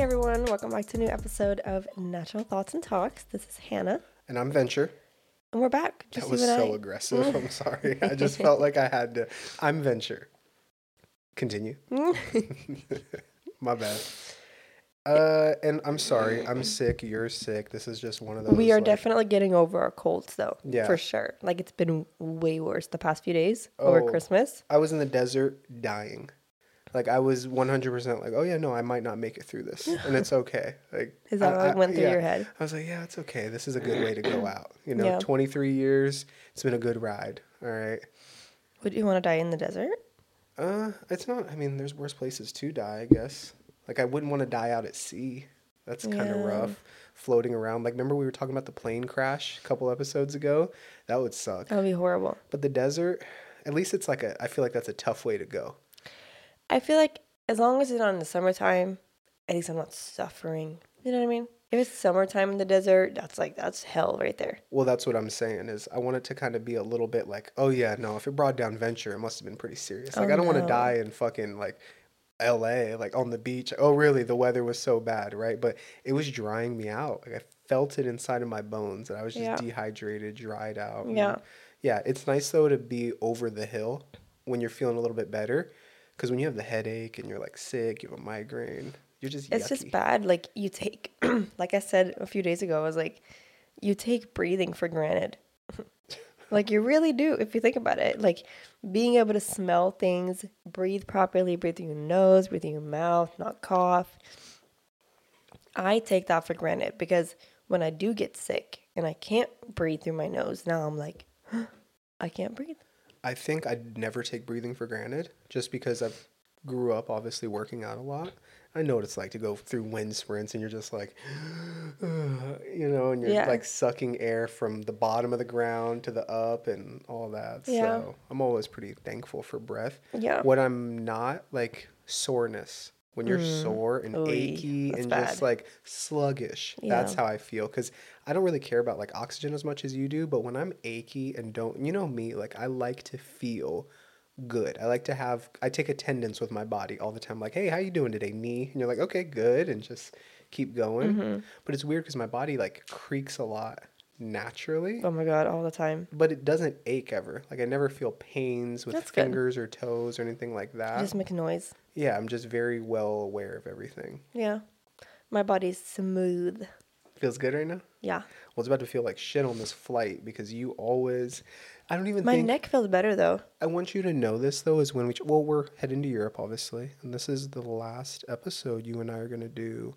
everyone. Welcome back to a new episode of Natural Thoughts and Talks. This is Hanna, And I'm Venture. and we're back. That was so I. aggressive. I'm sorry. I just felt like I had to. I'm Venture. Continue. My bad. Uh, and I'm sorry. I'm sick. You're sick. This is just one of those. we are like- definitely getting over our colds, though. Yeah. For sure. Like, it's been way worse the past few days over Oh. Christmas. I was in the desert dying. Like I was 100% like, oh yeah, no, I might not make it through this, and it's okay. Like, Is that I- what I- went through yeah. your head? I was like, yeah, it's okay. This is a good way to go out. You know, Yeah. 23 years. It's been a good ride. All right. Would you want to die in the desert? Uh, it's not. I mean, there's worse places to die, I guess. Like, I wouldn't want to die out at sea. That's kind of Yeah. rough. Floating around. Like, remember we were talking about the plane crash a couple episodes ago? That would suck. That would be horrible. But the desert, at least it's like a. I feel like that's a tough way to go. I feel like as long as it's not in the summertime, at least I'm not suffering. You know what I mean? If it's summertime in the desert, that's like, that's hell right there. Well, that's what I'm saying. Is I want it to kind of be a little bit like, oh yeah, no, if it brought down Venture, it must have been pretty serious. Like, Oh, I don't want to die in fucking like. LA, like on the beach. Oh, really? The weather was so bad, right? But it was drying me out. Like I felt it inside of my bones that I was just Yeah. dehydrated, dried out. Yeah. Yeah. It's nice though to be over the hill when you're feeling a little bit better. Because when you have the headache and you're like sick, you have a migraine, you're just It's yucky. just bad. Like you take, like I said a few days ago, I was like, you take breathing for granted. like you really do, if you think about it. Like being able to smell things, breathe properly, breathe through your nose, breathe through your mouth, not cough. I take that for granted because when I do get sick and I can't breathe through my nose, now I'm like, I can't breathe. I think I'd never take breathing for granted just because I've grew up obviously working out a lot. I know what it's like to go through wind sprints and you're just like, you know, and you're Yeah. like sucking air from the bottom of the ground to the up and all that. Yeah. So I'm always pretty thankful for breath. Yeah. What I'm not like soreness. When you're sore and Mm. Oy, achy and just like sluggish, that's how I feel. Because I don't really care about like oxygen as much as you do, but when I'm achy and don't, you know me, like I like to feel good. I like to have, I take attendance with my body all the time. Like, hey, how you doing today, knee? And you're like, okay, good, and just keep going. Mm-hmm. But it's weird because my body like creaks a lot naturally, Oh my God, all the time. but it doesn't ache ever. Like I never feel pains with That's good. fingers or toes or anything like that. Just make a noise. Yeah, I'm just very well aware of everything. Yeah. My body's smooth. Feels good right now? Yeah. Well, it's about to feel like shit on this flight because you always. I don't even My think. neck feels better though. I want you to know this though is when we. Well, we're heading to Europe, obviously, and this is the last episode you and I are gonna do.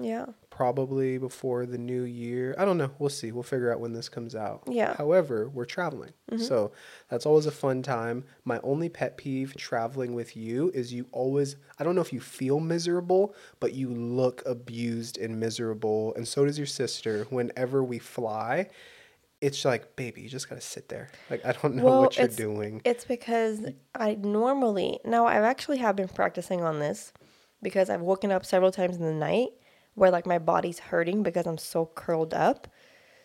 Yeah. Probably before the new year. I don't know. We'll see. We'll figure out when this comes out. Yeah. However, we're traveling. Mm-hmm. So that's always a fun time. My only pet peeve traveling with you is you always, I don't know if you feel miserable, but you look abused and miserable. And so does your sister whenever we fly. It's like, baby, you just got to sit there. Like, I don't know what you're it's, doing. It's because I normally now I've actually have been practicing on this because I've woken up several times in the night where like my body's hurting because I'm so curled up.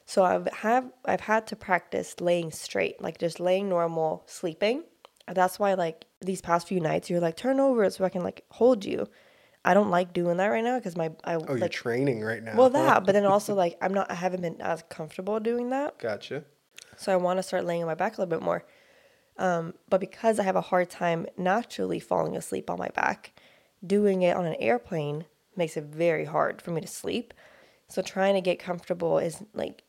So I've have I've had to practice laying straight, like just laying normal, sleeping. That's why like these past few nights you're like turn over so I can like hold you. I don't like doing that right now because my I Oh, you're training right now. well that, but then also like I'm not I haven't been as comfortable doing that. Gotcha. So I want to start laying on my back a little bit more. Um, but because I have a hard time naturally falling asleep on my back, doing it on an airplane makes it very hard for me to sleep. So trying to get comfortable is like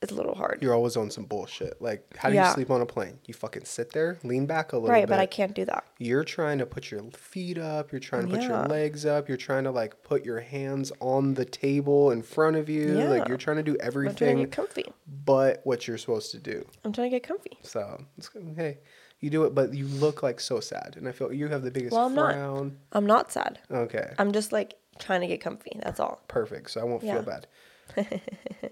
it's a little hard. You're always on some bullshit. Like, how do you sleep on a plane? You fucking sit there, lean back a little Right, bit. but I can't do that. You're trying to put your feet up. You're trying to put your legs up. You're trying to like put your hands on the table in front of you. Yeah. Like you're trying to do I'm trying to everything get comfy. but what you're supposed to do. I'm trying to get comfy. So hey, you do it, but you look like so sad, and I feel you have the biggest Well, I'm not. frown. I'm not sad. Okay, I'm just like trying to get comfy. That's all. perfect. So I won't Yeah. feel bad.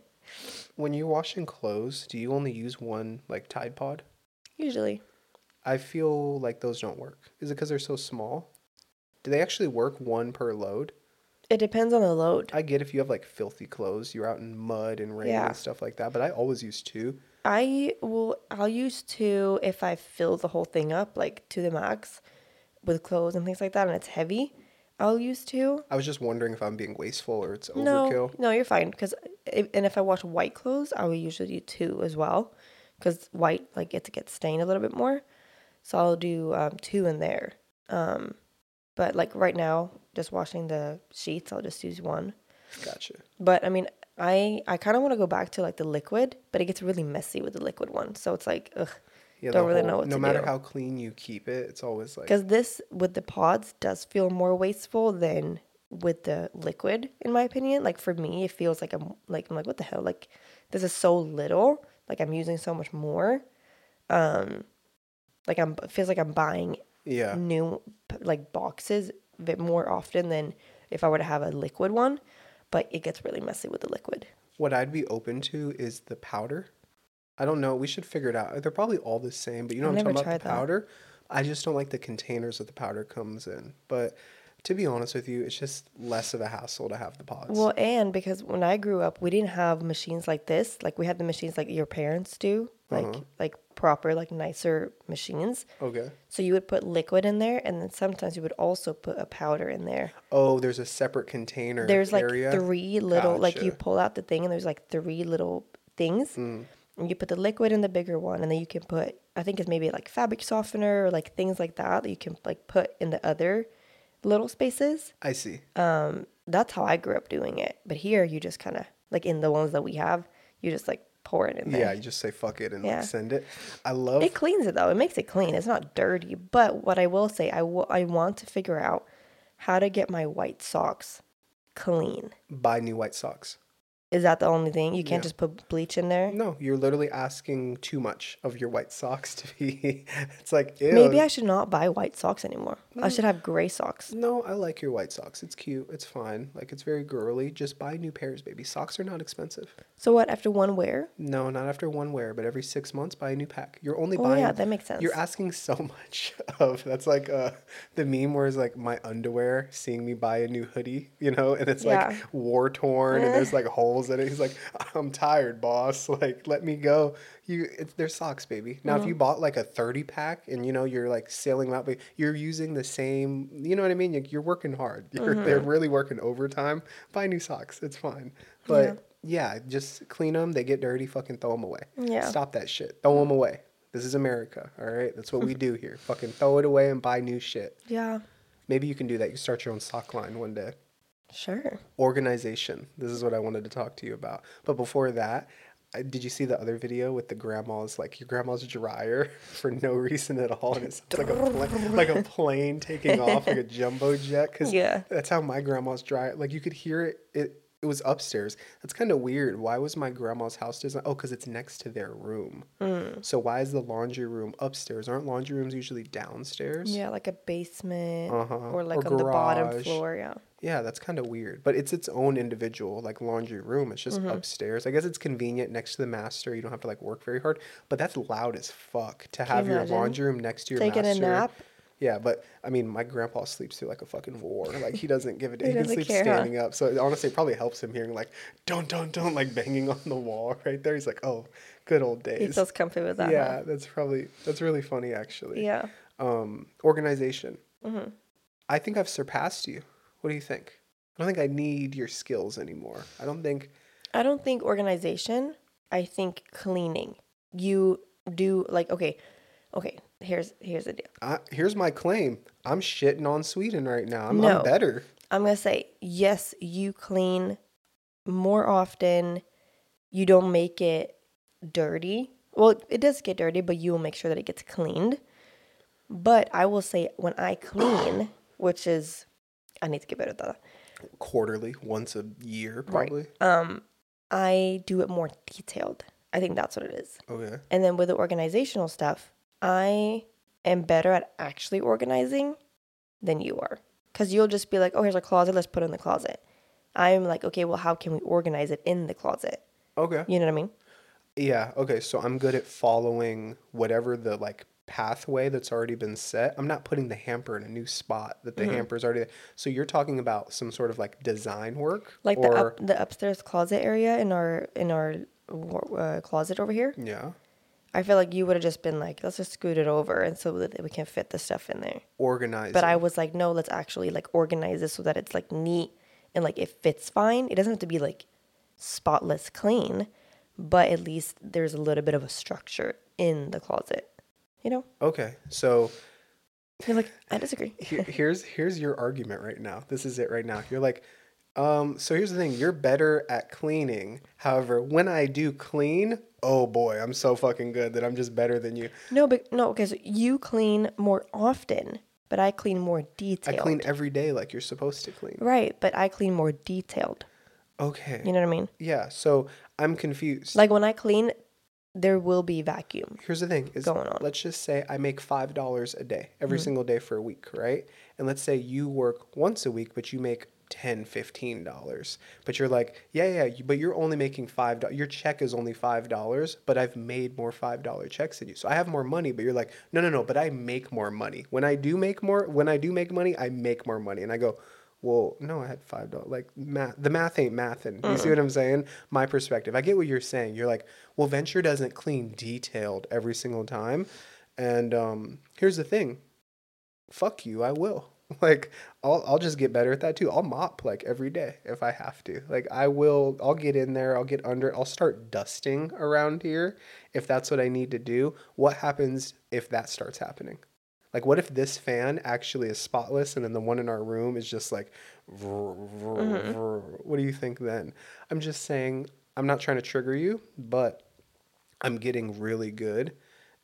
when you're washing clothes, do you only use one like Tide Pod? Usually. I feel like those don't work. Is it because they're so small? Do they actually work one per load? It depends on the load. I get if you have like filthy clothes, you're out in mud and rain Yeah. and stuff like that, but I always use two. I will I'll use two if I fill the whole thing up like to the max with clothes and things like that and it's heavy. I'll use two. I was just wondering if I'm being wasteful or it's overkill. no, no you're fine. Because and if I wash white clothes, I will usually do two as well, because white like it gets stained a little bit more. So I'll do um, two in there. Um, but like right now, just washing the sheets, I'll just use one. Gotcha. But I mean, I I kind of want to go back to like the liquid, but it gets really messy with the liquid one. So it's like, ugh. Yeah, Don't really whole- know what to. do. no matter how clean you keep it, it's always like Because this with the pods does feel more wasteful than with the liquid, in my opinion. Like for me, it feels like I'm like I'm like what the hell? Like this is so little. Like I'm using so much more. Um, like I'm it feels like I'm buying yeah. new like boxes a bit more often than if I were to have a liquid one. But it gets really messy with the liquid. What I'd be open to is the powder. I don't know. We should figure it out. They're probably all the same, but you know I've what I'm talking about the that. powder. I just don't like the containers that the powder comes in. But to be honest with you, it's just less of a hassle to have the pods. Well, and because when I grew up, we didn't have machines like this. Like we had the machines like your parents do, like Uh-huh. like proper, like nicer machines. okay. So you would put liquid in there, and then sometimes you would also put a powder in there. Oh, there's a separate container There's like area. three little, like you pull out the thing, and there's like three little things, Mm. And you put the liquid in the bigger one, and then you can put, I think it's maybe like fabric softener or like things like that that you can like put in the other little spaces. I see. Um, that's how I grew up doing it. But here, you just kind of like in the ones that we have, you just like pour it in there. Yeah, you just say fuck it and Yeah. like send it. I love It cleans it though. It makes it clean. It's not dirty. But what I will say, I wa- I want to figure out how to get my white socks clean. buy new white socks. Is that the only thing? You can't Yeah. just put bleach in there? No, you're literally asking too much of your white socks to be. It's like ew. Maybe I should not buy white socks anymore. I should have gray socks. No, I like your white socks. It's cute. It's fine. Like it's very girly. Just buy new pairs, baby. Socks are not expensive. So what after one wear? No, not after one wear, but every six months buy a new pack. You're only Oh buying. yeah, that makes sense. You're asking so much of. That's like uh, the meme where it's like my underwear seeing me buy a new hoodie, you know, and it's Yeah. like war torn and there's like holes in it. He's like, I'm tired, boss. Like, let me go. You, it's they're socks, baby. Now, if Mm-hmm. you bought like a 30 pack and you know you're like sailing them out, but you're using the same, you know what I mean? You're, you're working hard. You're, They're Mm-hmm. really working overtime. Buy new socks. It's fine. But yeah, just clean them. They get dirty. Fucking throw them away. Yeah. Stop that shit. Throw them away. This is America, all right? That's what we do here. Fucking throw it away and buy new shit. yeah, Maybe you can do that. You start your own sock line one day. Sure. Organization. This is what I wanted to talk to you about. But before that, did you see the other video with the grandma's like your grandma's dryer for no reason at all, and it sounds like a plane, like a plane taking off like a jumbo jet? Because Yeah. that's how my grandma's dryer. Like you could hear it. It it was upstairs. That's kind of weird. Why was my grandma's house designed? Oh, because it's next to their room. Mm. So why is the laundry room upstairs? Aren't laundry rooms usually downstairs? Yeah, like a basement Uh-huh. or like Or on the bottom floor. Yeah. Yeah, that's kind of weird. But it's its own individual like laundry room. It's just Mm-hmm. upstairs. I guess it's convenient next to the master. You don't have to like work very hard. But that's loud as fuck to have your imagine? laundry room next to your Taking a master. nap? Yeah, but I mean, my grandpa sleeps through like a fucking war. Like he doesn't give a damn. He he can sleep care, huh? standing up. So honestly, it probably helps him hearing like don't don't don't like banging on the wall right there. He's like, oh, good old days. He feels comfy with that. yeah, huh? that's probably that's really funny actually. Yeah. Um, organization. Mm-hmm. I think I've surpassed you. What do you think? I don't think I need your skills anymore. I don't think. I don't think organization. I think cleaning. You do like okay, okay. Here's here's the deal. I, here's my claim. I'm shitting on Sweden right now. I'm, No. I'm better. I'm gonna say yes. You clean more often. You don't make it dirty. Well, it does get dirty, but you will make sure that it gets cleaned. But I will say when I clean, which is I need to get better at that. Quarterly, once a year, probably. Right. Um, I do it more detailed. I think that's what it is. Okay. And then with the organizational stuff, I am better at actually organizing than you are. Because you'll just be like, oh, here's a closet, let's put it in the closet. I'm like, okay, well, how can we organize it in the closet? Okay. You know what I mean? Yeah. Okay. So I'm good at following whatever the like pathway that's already been set. I'm not putting the hamper in a new spot that Mm-hmm. the hamper's already. So you're talking about some sort of like design work, Like or the up, the upstairs closet area in our in our uh, closet over here. yeah. I feel like you would have just been like, let's just scoot it over and so that we can fit the stuff in there. Organize. But I was like, no, let's actually like organize this so that it's like neat and like it fits fine. It doesn't have to be like spotless clean, but at least there's a little bit of a structure in the closet. You know? okay. So You're like, I disagree. here, here's here's your argument right now. This is it right now. You're like, um, so here's the thing. You're better at cleaning. However, when I do clean, oh boy, I'm so fucking good that I'm just better than you. No, but no, because you clean more often, but I clean more detailed. I clean every day like you're supposed to clean. Right, but I clean more detailed. Okay. You know what I mean? Yeah. So I'm confused. Like when I clean, there will be vacuum. Here's the thing is going on. let's just say I make five dollars a day every mm-hmm. single day for a week, right? And let's say you work once a week, but you make 10 15 dollars but you're like yeah yeah but you're only making five dollars your check is only five dollars but i've made more five dollar checks than you so i have more money but you're like no no no but i make more money when i do make more when i do make money i make more money and i go well no i had five dollars like math the math ain't mathin you see what i'm saying? My perspective. I get what you're saying. You're like well venture doesn't clean detailed every single time and um here's the thing. Fuck you i will. Like I'll, I'll just get better at that too. I'll mop like every day if i have to. Like i will i'll get in there i'll get under i'll start dusting around here if that's what i need to do. What happens if that starts happening like what if this fan actually is spotless and then the one in our room is just like vrr, vrr, vrr. what do you think then i'm just saying i'm not trying to trigger you but i'm getting really good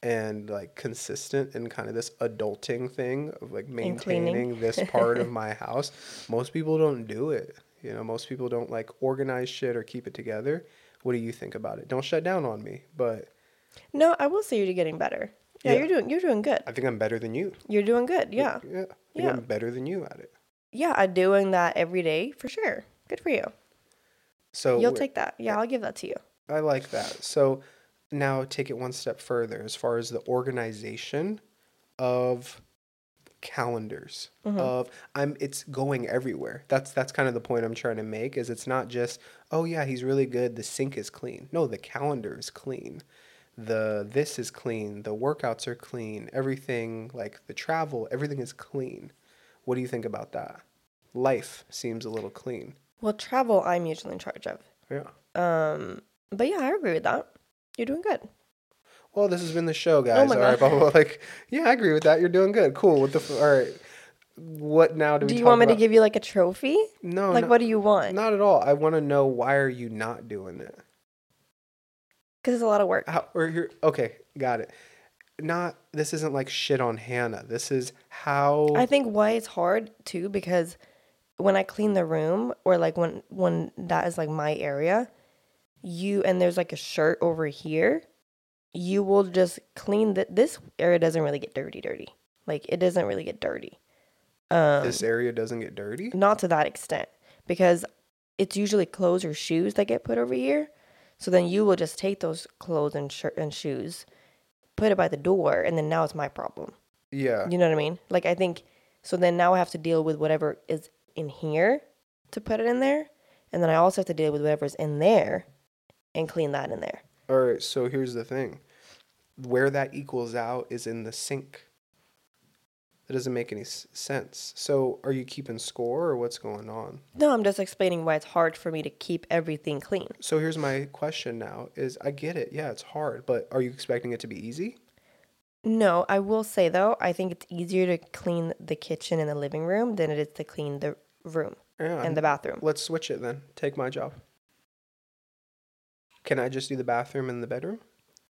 and like consistent in kind of this adulting thing of like maintaining this part of my house. Most people don't do it. You know, most people don't like organize shit or keep it together. What do you think about it? Don't shut down on me, but No, I will say you're getting better. Yeah, Yeah. you're doing you're doing good. I think I'm better than you. You're doing good. Yeah. Yeah. I think Yeah. I'm better than you at it. Yeah, I'm doing that every day for sure. Good for you. So You'll take that. Yeah, I'll give that to you. I like that. So now take it one step further as far as the organization of calendars mm-hmm. of I'm it's going everywhere. That's that's kind of the point I'm trying to make is it's not just oh yeah, he's really good, the sink is clean. No, the calendar is clean. The this is clean, the workouts are clean, everything like the travel, everything is clean. What do you think about that? Life seems a little clean. Well, travel I'm usually in charge of. Yeah. Um, but yeah, I agree with that. You're doing good. Well, this has been the show, guys. Oh my all right, blah, blah, blah. like, yeah, I agree with that. You're doing good. Cool. What the? F- all right. What now do we? Do you want me to give you like a trophy? No, like, no, what do you want? Not at all. I want to know why are you not doing it? Because it's a lot of work. How, or here, okay, got it. Not. This isn't like shit on Hanna. This is how. I think why it's hard too because when I clean the room or like when when that is like my area, you and there's like a shirt over here, you will just clean that. This area doesn't really get dirty, dirty. Like it doesn't really get dirty. Um, this area doesn't get dirty. not to that extent because it's usually clothes or shoes that get put over here. So then you will just take those clothes and shirt and shoes, put it by the door, and then now it's my problem. Yeah. You know what I mean? Like I think so then now I have to deal with whatever is in here to put it in there. And then I also have to deal with whatever's in there and clean that in there. All right. So here's the thing. Where that equals out is in the sink. That doesn't make any s- sense. So are you keeping score or what's going on? No, I'm just explaining why it's hard for me to keep everything clean. So here's my question now is I get it. Yeah, it's hard, but are you expecting it to be easy? No, I will say though, I think it's easier to clean the kitchen and the living room than it is to clean the room Yeah. and the bathroom. Let's switch it then. Take my job. Can I just do the bathroom and the bedroom?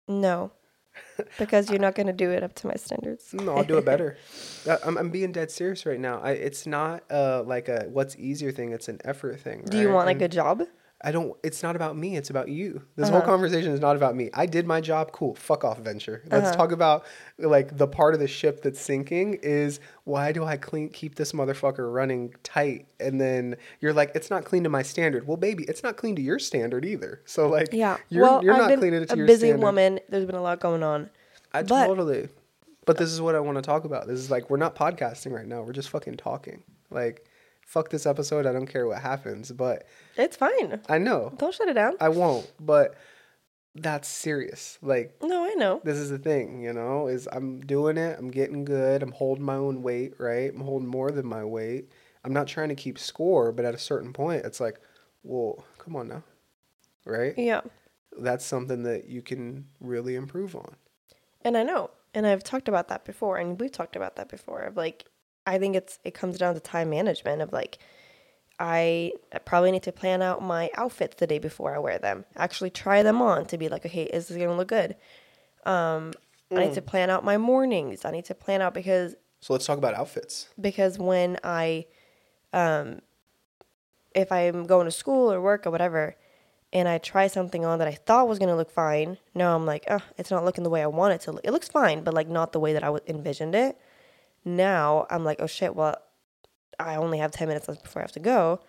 No, because you're not going to do it up to my standards. No, I'll do it better. I'm, I'm being dead serious right now. I, it's not uh, like a what's easier thing. It's an effort thing. Do you want like And a job? I don't. It's not about me. It's about you. This Uh-huh. whole conversation is not about me. I did my job. Cool. Fuck off, venture. Let's Uh-huh. talk about like the part of the ship that's sinking. Is why do I clean keep this motherfucker running tight? And then you're like, it's not clean to my standard. Well, baby, it's not clean to your standard either. So like, Yeah. you're well, you're I've not been cleaning it to a your busy standard. woman. There's been a lot going on. I but- totally. But this is what I want to talk about. This is like we're not podcasting right now. We're just fucking talking. Like, fuck this episode. I don't care what happens. But It's fine. I know Don't shut it down. I won't. But that's serious. Like No, I know. this is the thing, you know, is I'm doing it, I'm getting good, I'm holding my own weight, right? I'm holding more than my weight. I'm not trying to keep score, but at a certain point it's like, well, come on now. Right? Yeah. That's something that you can really improve on. And I know. And I've talked about that before and we've talked about that before of like I think it's it comes down to time management of like I probably need to plan out my outfits the day before I wear them. Actually try them on to be like, okay, is this gonna look good? Um I need to plan out my mornings. I need to plan out because So let's talk about outfits. because when I, um, if I'm going to school or work or whatever, and I try something on that I thought was gonna look fine, now I'm like, oh, it's not looking the way I want it to look. It looks fine, but like not the way that I envisioned it. Now I'm like, oh shit, well, I only have ten minutes left before I have to go.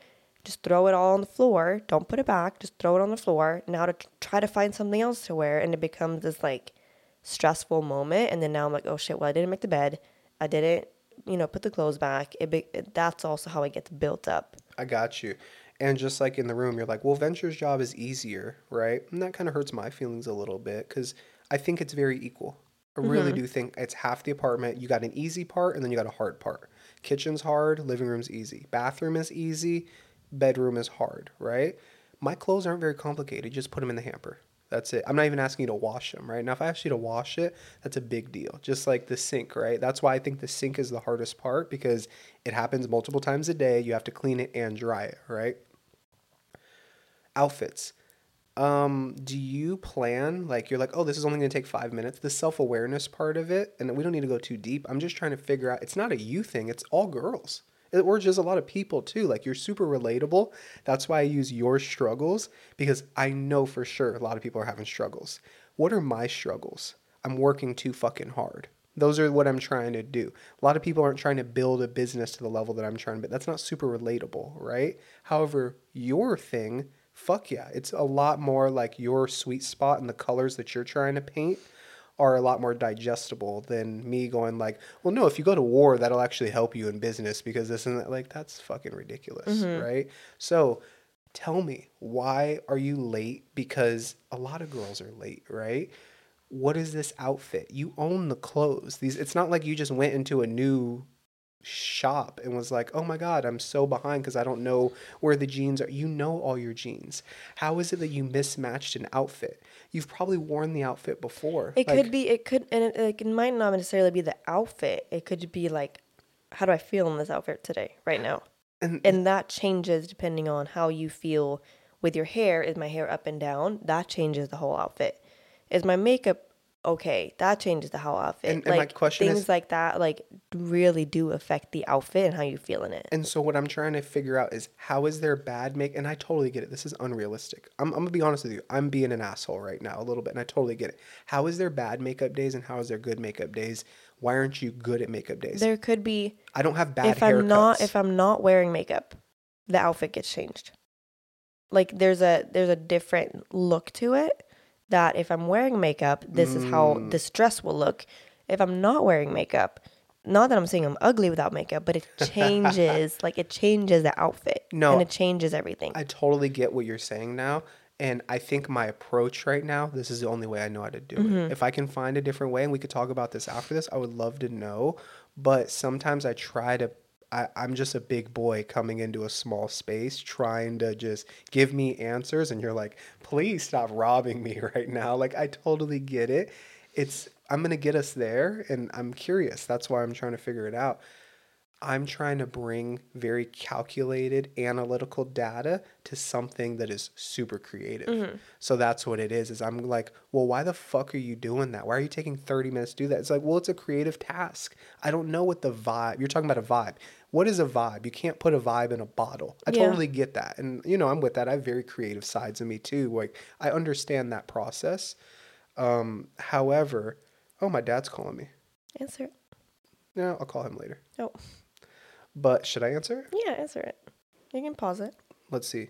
Just throw it all on the floor. Don't put it back. Just throw it on the floor. Now to try to find something else to wear, and it becomes this like stressful moment. And then now I'm like, oh shit, well, I didn't make the bed. I didn't, you know, put the clothes back. It, be- that's also how it gets built up. I got you. And just like in the room, you're like, well, Venture's job is easier, right? And that kind of hurts my feelings a little bit because I think it's very equal. I really mm-hmm. do think it's half the apartment. You got an easy part and then you got a hard part. Kitchen's hard, living room's easy. Bathroom is easy, bedroom is hard, right? My clothes aren't very complicated. Just put them in the hamper. That's it. I'm not even asking you to wash them, right? Now, if I ask you to wash it, that's a big deal. Just like the sink, right? That's why I think the sink is the hardest part because it happens multiple times a day. You have to clean it and dry it, right? Outfits. Um, do you plan like you're like, oh, this is only gonna take five minutes? The self awareness part of it, and we don't need to go too deep. I'm just trying to figure out. It's not a you thing. It's all girls. It, or just a lot of people too. Like you're super relatable. That's why I use your struggles because I know for sure a lot of people are having struggles. What are my struggles? I'm working too fucking hard. Those are what I'm trying to do. A lot of people aren't trying to build a business to the level that I'm trying to, but that's not super relatable, right? However, your thing, fuck yeah, it's a lot more like your sweet spot and the colors that you're trying to paint are a lot more digestible than me going like, well, no, if you go to war, that'll actually help you in business because this and that. Like, that's fucking ridiculous, mm-hmm. right? So tell me, why are you late? Because a lot of girls are late, right? What is this outfit? You own the clothes. These it's not like you just went into a new shop and was like, "Oh my god, I'm so behind because I don't know where the jeans are." You know all your jeans. How is it that you mismatched an outfit? You've probably worn the outfit before. It Like, could be. It could, and it, like, it might not necessarily be the outfit. It could be like, how do I feel in this outfit today, right now? And- and that changes depending on how you feel with your hair. Is my hair up and down? That changes the whole outfit. Is my makeup okay? That changes the whole outfit. And- and my like question is- things like that, like really do affect the outfit and how you feel in it. And so what I'm trying to figure out is how is there bad make and I totally get it. This is unrealistic. I'm, I'm gonna be honest with you. I'm being an asshole right now a little bit and I totally get it. How is there bad makeup days and how is there good makeup days? Why aren't you good at makeup days? There could be I don't have bad if haircuts. I'm not if I'm not wearing makeup, the outfit gets changed. Like there's a there's a different look to it that if I'm wearing makeup, this is how Mm. this dress will look. If I'm not wearing makeup, not that I'm saying I'm ugly without makeup, but it changes like it changes the outfit. No, And it changes everything. I totally get what you're saying now. And I think my approach right now, this is the only way I know how to do it. If I can find a different way, and we could talk about this after this, I would love to know. But sometimes I try to, I, I'm just a big boy coming into a small space trying to just give me answers. And you're like, please stop robbing me right now. Like, I totally get it. It's, I'm going to get us there. And I'm curious. That's why I'm trying to figure it out. I'm trying to bring very calculated analytical data to something that is super creative. So that's what it is. Is I'm like, well, why the fuck are you doing that? Why are you taking 30 minutes to do that? It's like, well, it's a creative task. I don't know what the vibe. You're talking about a vibe. What is a vibe? You can't put a vibe in a bottle. I Yeah. totally get that. And you know, I'm with that. I have very creative sides of me too. Like I understand that process. Um, however, oh, my dad's calling me. answer. No, I'll call him later. Oh. But should I answer? Yeah, answer it. You can pause it. Let's see.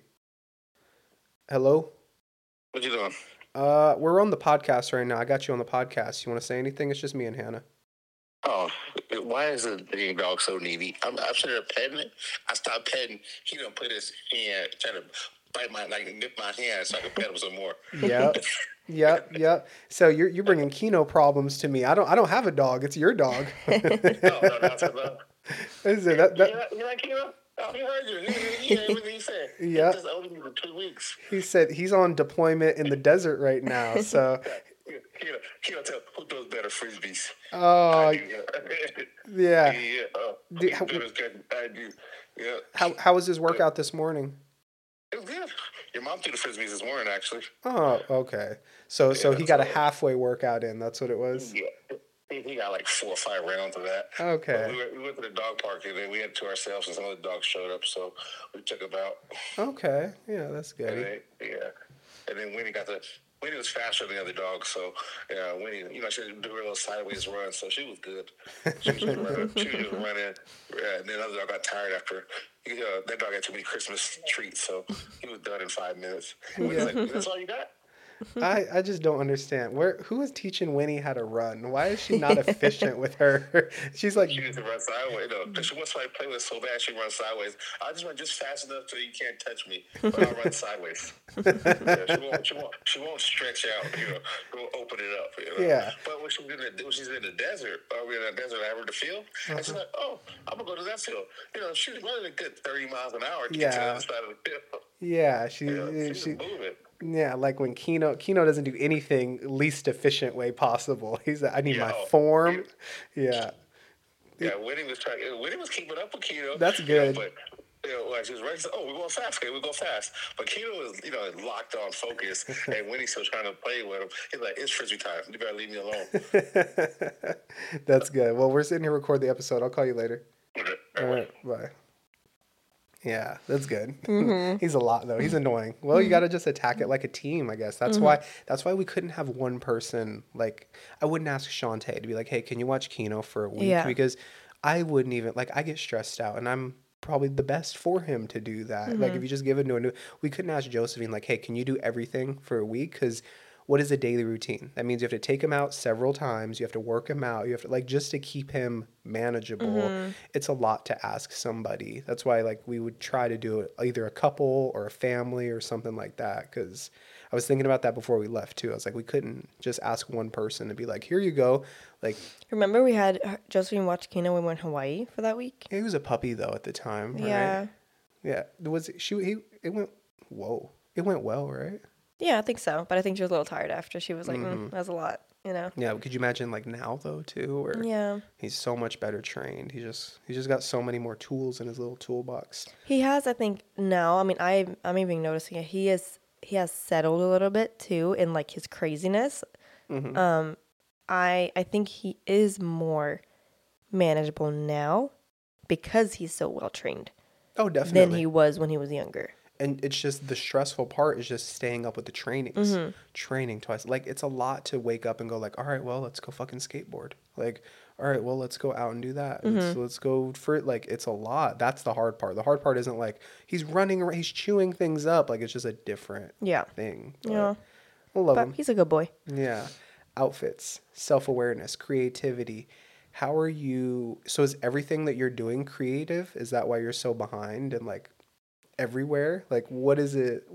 Hello. What you doing? Uh, we're on the podcast right now. I got you on the podcast. You want to say anything? It's just me and Hanna. Oh, why is the dang dog so needy? I'm, I'm sitting there petting it. I stopped petting. He done put his hand, trying to bite my, like, nip my hand so I can pet him some more. Yeah. Yep, yep. So you're you're bringing Kino problems to me. I don't I don't have a dog. It's your dog. No, no, that's it? That, that, you like Kilo? Oh, he heard you. He, he, he everything you said. Yeah. He just owed you for two weeks. he said he's on deployment in the desert right now. So, Kilo, Kilo, tell who throws better frisbees. oh yeah. yeah. Uh, do- how- good as good. I do. Yeah. How how was his workout this morning? It was good. Your mom threw the frisbees this morning, actually. Oh, okay. So so he got a halfway workout in. That's what it was. Yeah. He he got like four or five rounds of that. Okay. We went, we went to the dog park and then we had to ourselves and some other dogs showed up, so we took them out. Okay. Yeah, that's And good. then, yeah. And then Winnie got the Winnie was faster than the other dogs, so yeah, Winnie, you know, she did do her little sideways run, so she was good. She was just running, she was just running. Yeah, and then the other dog got tired after. You uh, know, that dog had too many Christmas treats, so he was done in five minutes. Winnie's like, "That's all you got?" I, I just don't understand. Where who is teaching Winnie how to run? Why is she not efficient with her? She's like She used to run sideways. No, 'cause she wants somebody to play with so bad she runs sideways. I just run just fast enough so you can't touch me, but I'll run sideways. yeah, she won't. She won't. She won't stretch out. You know, go open it up. You know? Yeah. But when she's in the when she's in the desert, or we're in the desert, I have her to field, and she's uh-huh. like, "Oh, I'm gonna go to that field." You know, she's running a good 30 miles an hour to get to the Yeah. other side of the field. yeah, she You know, eh, she's she moving. Yeah, like when Kino Kino doesn't do anything least efficient way possible. He's like, I need my Yeah. form. Yeah. Yeah, Winnie was trying. Winnie was keeping up with Kino. That's you know, good. but you know, like she was. To, oh, we're going fast. Okay, we go fast. But Keto was, you know, locked on focus, and Winnie's still trying to play with him. He's like, "It's frisbee time. You better leave me alone." That's good. Well, we're sitting here record the episode. I'll call you later. All right, bye. Yeah, that's good. Mm-hmm. He's a lot though. He's annoying. Well, you got to just attack it like a team, I guess. That's why mm-hmm. that's why we couldn't have one person like I wouldn't ask Shantae to be like, "Hey, can you watch Kino for a week?" Yeah. because I wouldn't even like I get stressed out and I'm probably the best for him to do that. Like if mm-hmm. you just give it to a new we couldn't ask Josephine like, "Hey, can you do everything for a week?" cuz what is a daily routine? That means you have to take him out several times. You have to work him out. You have to like just to keep him manageable. Mm-hmm. It's a lot to ask somebody. That's why like we would try to do it either a couple or a family or something like that. Because I was thinking about that before we left too. I was like, we couldn't just ask one person to be like, here you go. Like Remember we had her- Josephine watch Kino when we went to Hawaii for that week? he was a puppy though at the time. Right? Yeah. Yeah. Was it, she? He. It went. Whoa. It went well, right? Yeah, I think so. But I think she was a little tired after. She was like, Mm-hmm. mm, that's a lot, you know? Yeah. Could you imagine like now though too? Or Yeah. He's so much better trained. He just he just got so many more tools in his little toolbox. He has, I think, now. I mean, I I'm even noticing it. He is he has settled a little bit too in like his craziness. Mm-hmm. Um, I I think he is more manageable now because he's so well trained Oh, definitely. than he was when he was younger. And it's just the stressful part is just staying up with the trainings, Mm-hmm. training twice. Like it's a lot to wake up and go like, all right, well, let's go fucking skateboard. Like, all right, well, let's go out and do that. Mm-hmm. Let's, let's go for it. Like it's a lot. That's the hard part. The hard part isn't like he's running, around, he's chewing things up. Like it's just a different Yeah. thing. But Yeah. I love But him. he's a good boy. Yeah. Outfits, self awareness, creativity. How are you? So, is everything that you're doing creative? Is that why you're so behind and like everywhere? Like, what is it?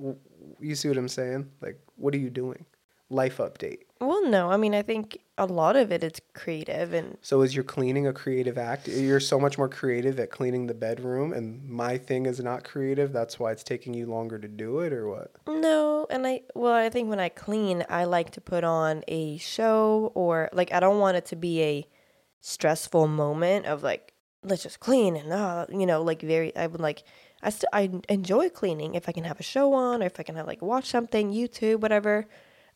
You see what I'm saying? Like, what are you doing? Life update. Well, no, I mean, I think a lot of it, it is creative and So, is your cleaning a creative act? You're so much more creative at cleaning the bedroom, and my thing is not creative. That's why it's taking you longer to do it, or what? No, and I well, I think when I clean, I like to put on a show or like I don't want it to be a stressful moment of like let's just clean and uh, you know, like very I would like I st- I enjoy cleaning if I can have a show on or if I can have like watch something, YouTube, whatever.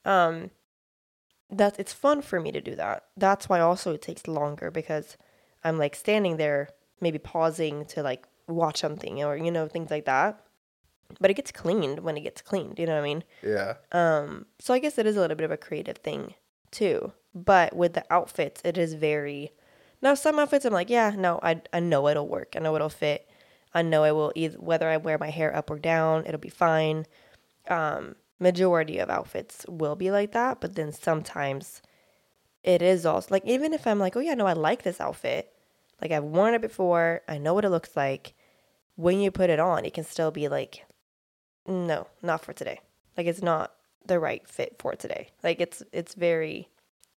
Um that's it's fun for me to do that. That's why also it takes longer because I'm like standing there maybe pausing to like watch something or you know things like that. But it gets cleaned when it gets cleaned, you know what I mean? Yeah. Um, so I guess it is a little bit of a creative thing too. But with the outfits, it is very now some outfits I'm like, yeah, no, I I know it'll work. I know it'll fit. I know I will either whether I wear my hair up or down, it'll be fine. Um, majority of outfits will be like that, but then sometimes it is also like even if I'm like, oh yeah, no, I like this outfit. Like I've worn it before, I know what it looks like. When you put it on, it can still be like, no, not for today. Like it's not the right fit for today. Like it's it's very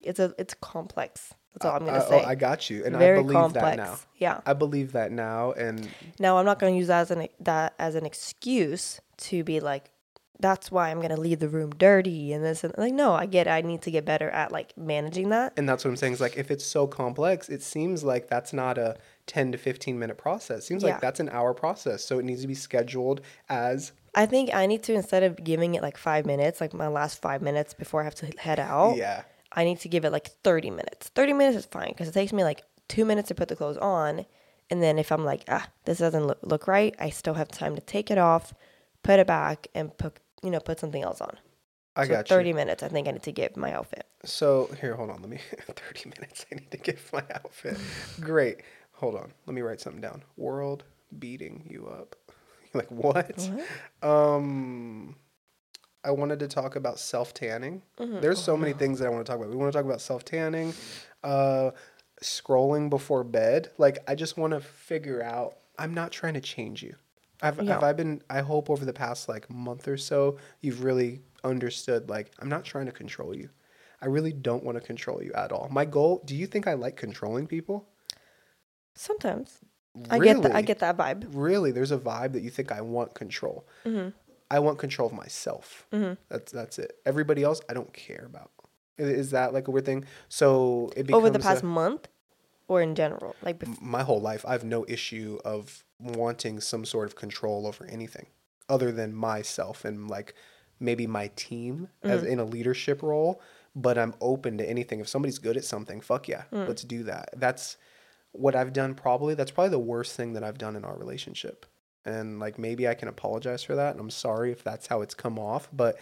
it's a it's complex. That's all I'm gonna I, oh, say. oh, I got you, and very I believe complex. that now. Yeah. I believe that now, and Now I'm not gonna use that as an that as an excuse to be like, that's why I'm gonna leave the room dirty and this and like no, I get it. I need to get better at like managing that. and that's what I'm saying. Is like if it's so complex, it seems like that's not a 10 to 15 minute process. seems Yeah. like that's an hour process, so it needs to be scheduled as I think I need to instead of giving it like five minutes, like my last five minutes before I have to head out. yeah. I need to give it like 30 minutes. 30 minutes is fine because it takes me like two minutes to put the clothes on. And then if I'm like, ah, this doesn't look, look right, I still have time to take it off, put it back, and put, you know, put something else on. I so got 30 you. minutes, I think I need to give my outfit. So here, hold on. Let me 30 minutes. I need to give my outfit. Great. Hold on. Let me write something down. World beating you up. You're like what? Um, I wanted to talk about self tanning. There's so many things that I want to talk about. We want to talk about self tanning, uh, scrolling before bed. Like I just want to figure out. I'm not trying to change you. I've, Yeah. have I been? I hope over the past like month or so, you've really understood. Like I'm not trying to control you. I really don't want to control you at all. My goal. Do you think I like controlling people? Sometimes. I get that. I get that vibe. really there's a vibe that you think I want control. I want control of myself. Mm-hmm. That's that's it. Everybody else I don't care about. Is that like a weird thing? So it becomes Over the past a- month or in general? Like, bef- my whole life I have no issue of wanting some sort of control over anything other than myself and like maybe my team as mm-hmm. in a leadership role, but I'm open to anything. If somebody's good at something, fuck yeah, mm. let's do that. That's what I've done probably that's probably the worst thing that I've done in our relationship. And like maybe I can apologize for that and I'm sorry if that's how it's come off, but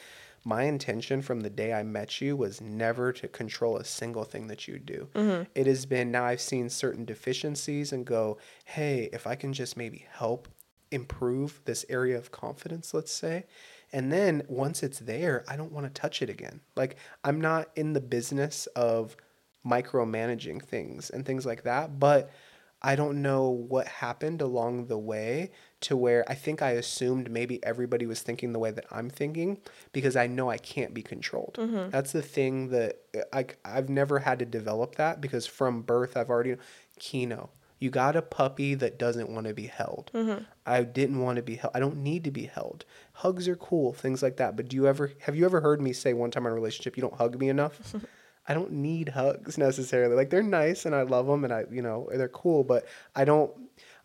my intention from the day I met you was never to control a single thing that you do. Mm-hmm. It has been now I've seen certain deficiencies and go, hey, if I can just maybe help improve this area of confidence, let's say. And then once it's there, I don't want to touch it again. Like I'm not in the business of micromanaging things and things like that, but I don't know what happened along the way to where I think I assumed maybe everybody was thinking the way that I'm thinking because I know I can't be controlled. Mm-hmm. That's the thing that uh, I, I've never had to develop that because from birth I've already Kino. You got a puppy that doesn't want to be held. Mm-hmm. I didn't want to be held. I don't need to be held. Hugs are cool, things like that. But do you ever have you ever heard me say one time in a relationship you don't hug me enough? I don't need hugs necessarily. Like they're nice and I love them and I, you know, they're cool, but I don't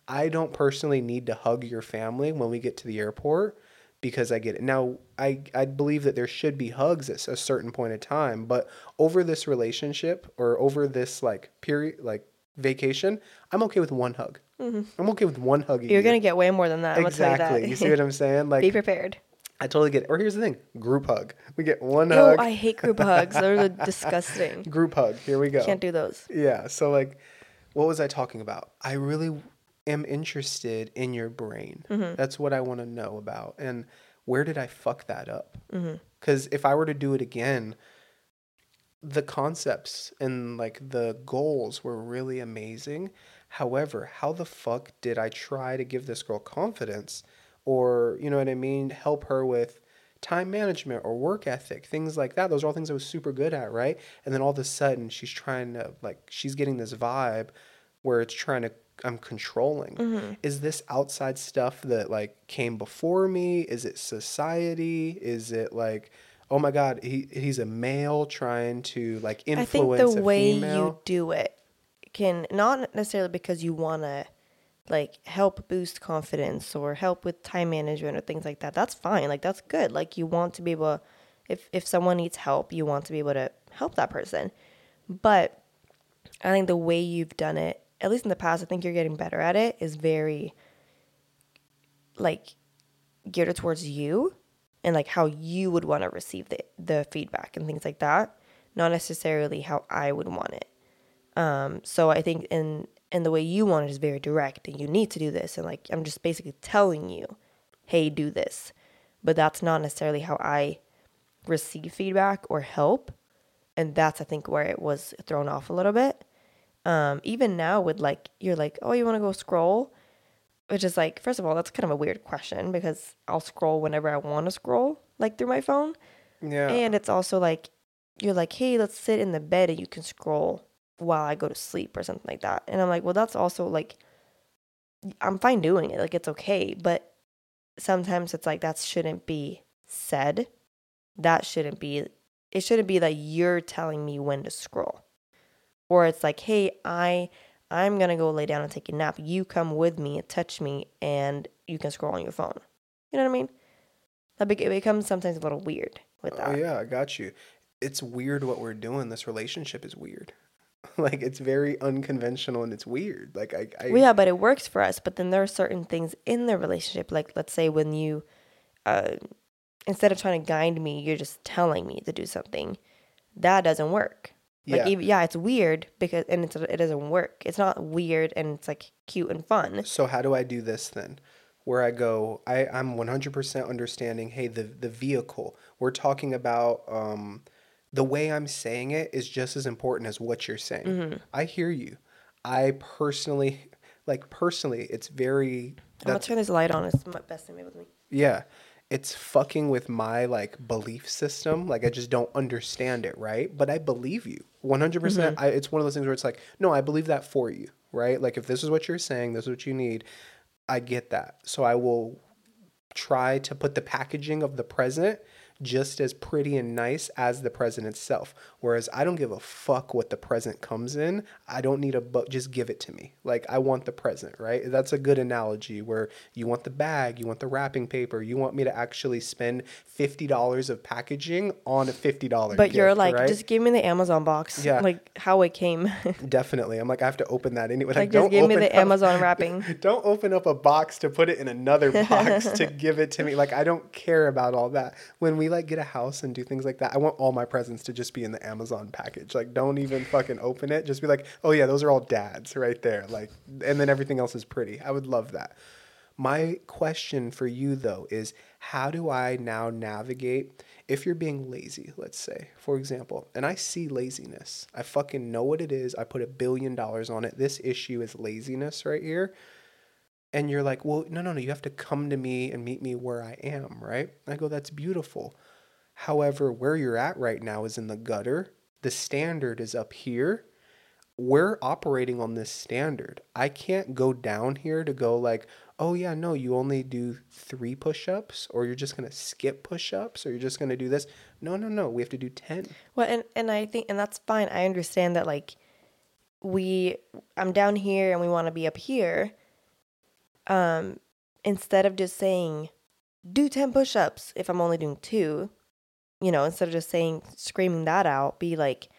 I don't personally need to hug your family when we get to the airport because I get it. Now, I I believe that there should be hugs at a certain point of time, but over this relationship or over this like period like vacation, I'm okay with one hug. Mm-hmm. I'm okay with one hug. you're to get way more than that. Exactly. you that. You see what I'm saying? Like Be prepared. I totally get it. Or here's the thing: group hug. We get one Ew, hug. I hate group hugs. They're disgusting. Group hug. Here we go. Can't do those. Yeah. So like, what was I talking about? I really am interested in your brain. Mm-hmm. That's what I want to know about. And where did I fuck that up? Mm-hmm. Because if I were to do it again, the concepts and like the goals were really amazing. However, how the fuck did I try to give this girl confidence or, you know what I mean, help her with time management or work ethic, things like that? Those are all things I was super good at, right? And then all of a sudden she's trying to, like, she's getting this vibe where it's trying to, I'm controlling. Mm-hmm. Is this outside stuff that, like, came before me? Is it society? Is it like, oh my God, he, he's a male trying to, like, influence I think the way female? you do it can not necessarily because you want to like help boost confidence or help with time management or things like that. That's fine. Like that's good. Like you want to be able if if someone needs help, you want to be able to help that person. But I think the way you've done it, at least in the past, I think you're getting better at it is very like geared towards you and like how you would want to receive the the feedback and things like that, not necessarily how I would want it. Um, so I think in in the way you want it is very direct and you need to do this and like I'm just basically telling you, hey, do this. But that's not necessarily how I receive feedback or help. And that's I think where it was thrown off a little bit. Um, even now with like you're like, oh, you want to go scroll? Which is like, first of all, that's kind of a weird question because I'll scroll whenever I want to scroll, like through my phone. Yeah. And it's also like you're like, hey, let's sit in the bed and you can scroll while I go to sleep or something like that. And I'm like, well, that's also like, I'm fine doing it. Like, it's okay. But sometimes it's like, that shouldn't be said. That shouldn't be, it shouldn't be that you're telling me when to scroll. Or it's like, hey, I, I'm to go lay down and take a nap. You come with me, and touch me, and you can scroll on your phone. You know what I mean? That bec- it becomes sometimes a little weird with that. Oh yeah, I got you. It's weird what we're doing. This relationship is weird. like it's very unconventional and it's weird. Like I, I Well, yeah, but it works for us. But then there are certain things in the relationship, like let's say when you, uh, instead of trying to guide me, you're just telling me to do something. That doesn't work. Like Yeah. even, yeah, it's weird because and it's, it doesn't work. It's not weird and it's like cute and fun. So how do I do this then? Where I go, I, I'm 100% understanding, hey, the, the vehicle, we're talking about um, the way I'm saying it is just as important as what you're saying. Mm-hmm. I hear you. I personally, like personally, it's very, I'm gonna turn this light on. It's my best thing with me. yeah, it's fucking with my like belief system. Like I just don't understand it, right? But I believe you 100%. percent mm-hmm. I, it's one of those things where it's like, no, I believe that for you, right? Like if this is what you're saying, this is what you need. I get that. So I will try to put the packaging of the present just as pretty and nice as the present itself. Whereas I don't give a fuck what the present comes in. I don't need a book. Just give it to me. Like I want the present, right? That's a good analogy where you want the bag, you want the wrapping paper, you want me to actually spend fifty dollars of packaging on a fifty dollar. But you're like, right? just give me the Amazon box. Yeah. Like how it came. definitely. I'm like I have to open that anyway. like don't just give me the up- Amazon wrapping. Don't open up a box to put it in another box to give it to me. Like I don't care about all that. When we like get a house and do things like that, I want all my presents to just be in the Amazon package. Like don't even fucking open it. Just be like, "Oh yeah, those are all dad's right there." Like and then everything else is pretty. I would love that. My question for you though is how do I now navigate if you're being lazy, let's say, for example, and I see laziness. I fucking know what it is. I put a billion dollars on it. This issue is laziness right here and you're like, well, no, no, no, you have to come to me and meet me where I am, right? I go, that's beautiful. However, where you're at right now is in the gutter. The standard is up here. We're operating on this standard. I can't go down here to go like, oh yeah, no, you only do three push-ups, or you're just gonna skip push-ups, or you're just gonna do this. No, no, no, we have to do ten. Well, and and I think and that's fine. I understand that like we I'm down here and we want to be up here. Um instead of just saying do 10 push-ups if I'm only doing 2, you know, instead of just saying screaming that out, be like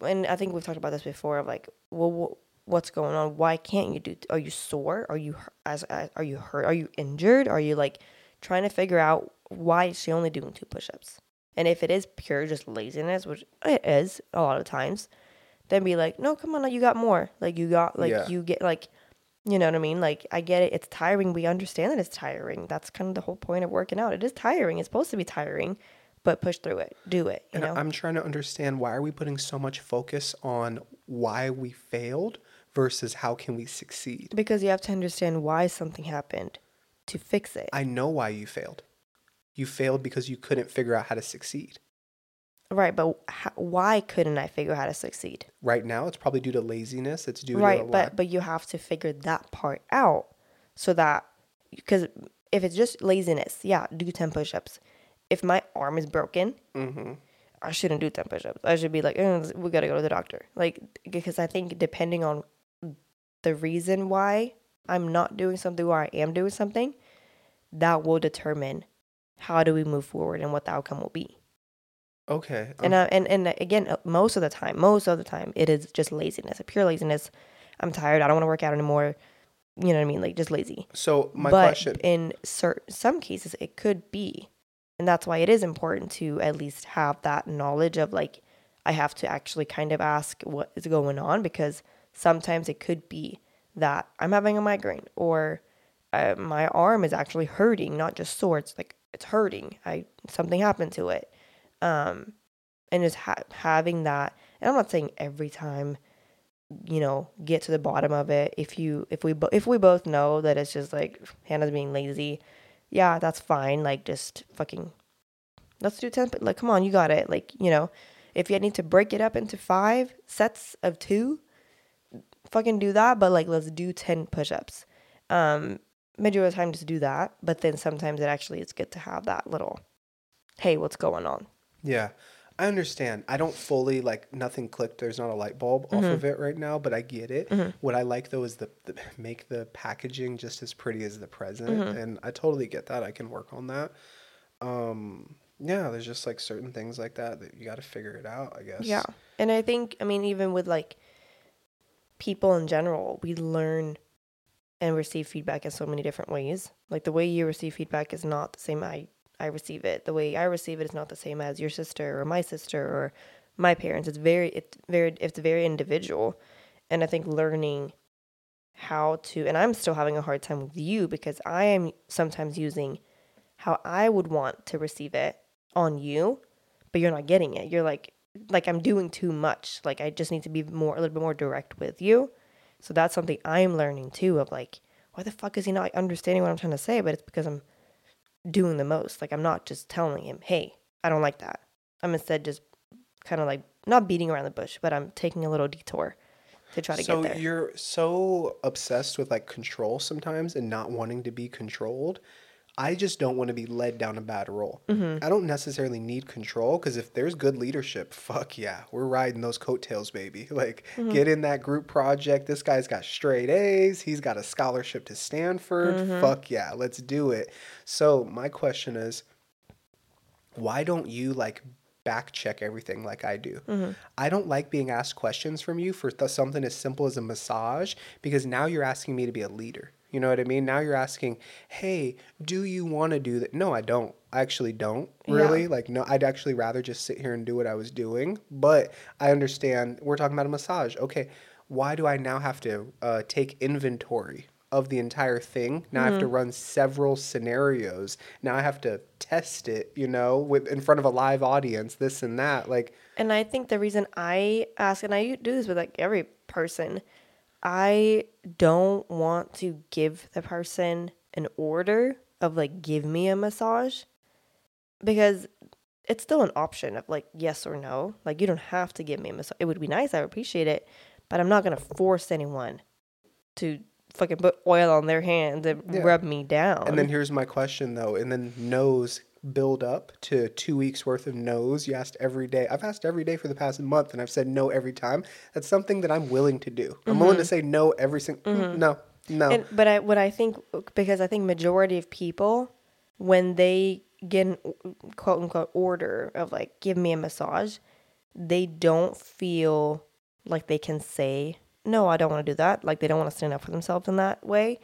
and I think we've talked about this before of like, well, what's going on? Why can't you do? Are you sore? Are you as, as are you hurt? Are you injured? Are you like trying to figure out why is she only doing two push-ups? And if it is pure just laziness, which it is a lot of times, then be like, no, come on, you got more. Like you got like Yeah. you get like, you know what I mean? Like I get it. It's tiring. We understand that it's tiring. That's kind of the whole point of working out. It is tiring. It's supposed to be tiring, but push through it. Do it. You And know. I'm trying to understand why are we putting so much focus on why we failed versus how can we succeed? Because you have to understand why something happened to fix it. I know why you failed. You failed because you couldn't figure out how to succeed. Right, but h- why couldn't I figure out how to succeed? Right now, it's probably due to laziness. It's due to a Right, lack- but but you have to figure that part out so that because if it's just laziness, yeah, do 10 push-ups. If my arm is broken, Mhm. I shouldn't do 10 push-ups. I should be like, "Eh, we got to go to the doctor. Like because I think depending on the reason why I'm not doing something or I am doing something, that will determine how do we move forward and what the outcome will be. Okay. um, And uh, and and again, uh, most of the time, most of the time, it is just laziness, a pure laziness. I'm tired. I don't want to work out anymore. You know what I mean? Like just lazy. so my but question. in certain some cases, it could be, and that's why it is important to at least have that knowledge of like, I have to actually kind of ask what is going on because sometimes it could be that I'm having a migraine or uh, my arm is actually hurting, not just sore. It's like it's hurting. I something happened to it um, and just ha- having that and i'm not saying every time you know get to the bottom of it if you if we bo- if we both know that it's just like hanna's being lazy yeah that's fine like just fucking let's do 10 pu- like come on you got it like you know if you need to break it up into five sets of two fucking do that but like let's do 10 push-ups. Um majority of the time just do that but then sometimes it actually is good to have that little hey what's going on Yeah. I understand. I don't fully like nothing clicked. There's not a light bulb off mm-hmm. of it right now, but I get it. Mm-hmm. What I like though is the, the make the packaging just as pretty as the present, mm-hmm. and I totally get that. I can work on that. Um, yeah, there's just like certain things like that that you got to figure it out. I guess. Yeah. And I think, I mean, even with like people in general, we learn and receive feedback in so many different ways. Like the way you receive feedback is not the same I I receive it. The way I receive it is not the same as your sister or my sister or my parents. It's very it's very it's very individual. And I think learning how to and I'm still having a hard time with you because I am sometimes using how I would want to receive it on you, but you're not getting it. You're like like I'm doing too much. Like I just need to be more a little bit more direct with you. So that's something I'm learning too of like why the fuck is he not understanding what I'm trying to say? But it's because I'm doing the most. Like I'm not just telling him, "Hey, I don't like that." I'm instead just kind of like not beating around the bush, but I'm taking a little detour to try to so get there. you're so obsessed with like control sometimes and not wanting to be controlled. I just don't want to be led down a bad role. Mm-hmm. I don't necessarily need control because if there's good leadership, fuck yeah, we're riding those coattails, baby. Like, Mm-hmm. get in that group project. This guy's got straight A's. He's got a scholarship to Stanford. Mm-hmm. Fuck yeah, let's do it. So, my question is why don't you like back check everything like I do? Mm-hmm. I don't like being asked questions from you for th- something as simple as a massage because now you're asking me to be a leader. You know what I mean? Now you're asking, "Hey, do you want to do that?" No, I don't. I actually don't really. Yeah. Like no, I'd actually rather just sit here and do what I was doing, but I understand we're talking about a massage. Okay, why do I now have to uh, take inventory of the entire thing? Now I have to Mm-hmm. run several scenarios. Now I have to test it, you know, with in front of a live audience, this and that. Like And I think the reason I ask, and I do this with like every person, I don't want to give the person an order of like, give me a massage because it's still an option of like, yes or no. Like, you don't have to give me a massage. It would be nice. I would appreciate it. But I'm not going to force anyone to fucking put oil on their hands and Yeah. rub me down. And then here's my question though, and then no's build up to two weeks worth of no's. You asked every day. I've asked every day for the past month, and I've said no every time. That's something that I'm willing to do. I'm willing to say no every single. No, no. And, but I, what I think, because I think majority of people, when they get an quote unquote order of like, give me a massage, they don't feel like they can say, no, I don't want to do that. Like they don't want to stand up for themselves in that way.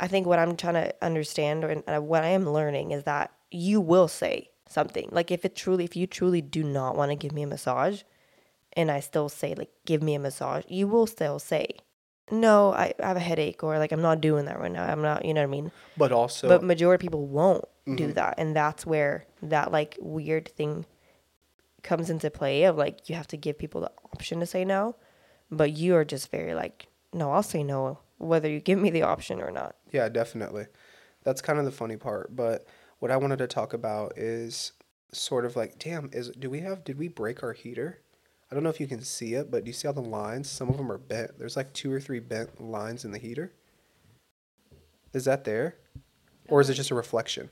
I think what I'm trying to understand or uh, what I am learning is that you will say something. Like if it truly, if you truly do not want to give me a massage, and I still say like, give me a massage, you will still say, no, I, I have a headache or like I'm not doing that right now. I'm not, you know what I mean? but also, but majority of people won't do Mm-hmm. that, and that's where that like weird thing comes into play of like you have to give people the option to say no, but you are just very like, no, I'll say no whether you give me the option or not. yeah, definitely. That's kind of the funny part. But what I wanted to talk about is sort of like, damn, is do we have? Did we break our heater? I don't know if you can see it, but do you see all the lines? Some of them are bent. There's like two or three bent lines in the heater. Is that there? Or is it just a reflection?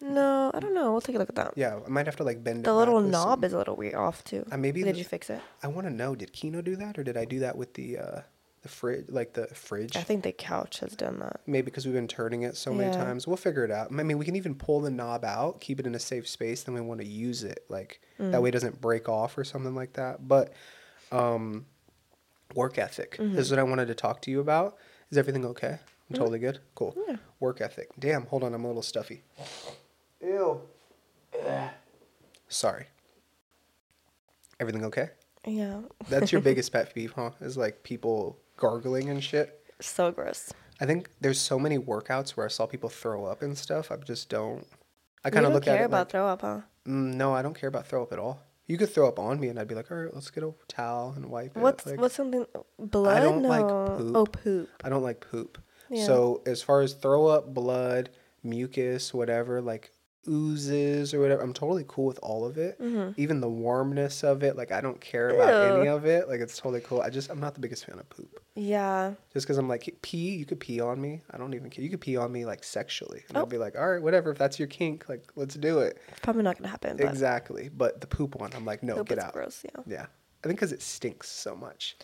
No, I don't know. We'll take a look at that. Yeah, I might have to like bend The it. little knob some- is a little weird off too. Uh, maybe Did the- you fix it? I want to know. Did Kino do that, or did I do that with the uh, the fridge, like the fridge? I think the couch has done that. Maybe because we've been turning it so many Yeah. times. We'll figure it out. I mean, we can even pull the knob out, keep it in a safe space. Then we want to use it, like Mm. that way it doesn't break off or something like that. But um, work ethic Mm-hmm. is what I wanted to talk to you about. Is everything okay? I'm totally good. Cool. Yeah. Work ethic. Damn. Hold on. I'm a little stuffy. Ew. Sorry. Everything okay? Yeah. That's your biggest pet peeve, huh? Is like people gargling and shit. So gross. I think there's so many workouts where I saw people throw up and stuff. I just don't. I kind of look care at it about like, throw up, huh? mm, no, I don't care about throw up at all. You could throw up on me, and I'd be like, all right, let's get a towel and wipe What's it. Like, what's something blood? don't no. like poop. Oh, poop. I don't like poop. Yeah. So as far as throw up, blood, mucus, whatever, like oozes or whatever. I'm totally cool with all of it. Mm-hmm. Even the warmness of it. Like I don't care about any of it. Like it's totally cool. I just I'm not the biggest fan of poop. Yeah. Just because I'm like pee, you could pee on me. I don't even care. You could pee on me like sexually, and Oh. I'll be like, all right, whatever. If that's your kink, like let's do it. Probably not gonna happen. But Exactly. But the poop one, I'm like, no, get out. gross, yeah. Yeah. I think because it stinks so much.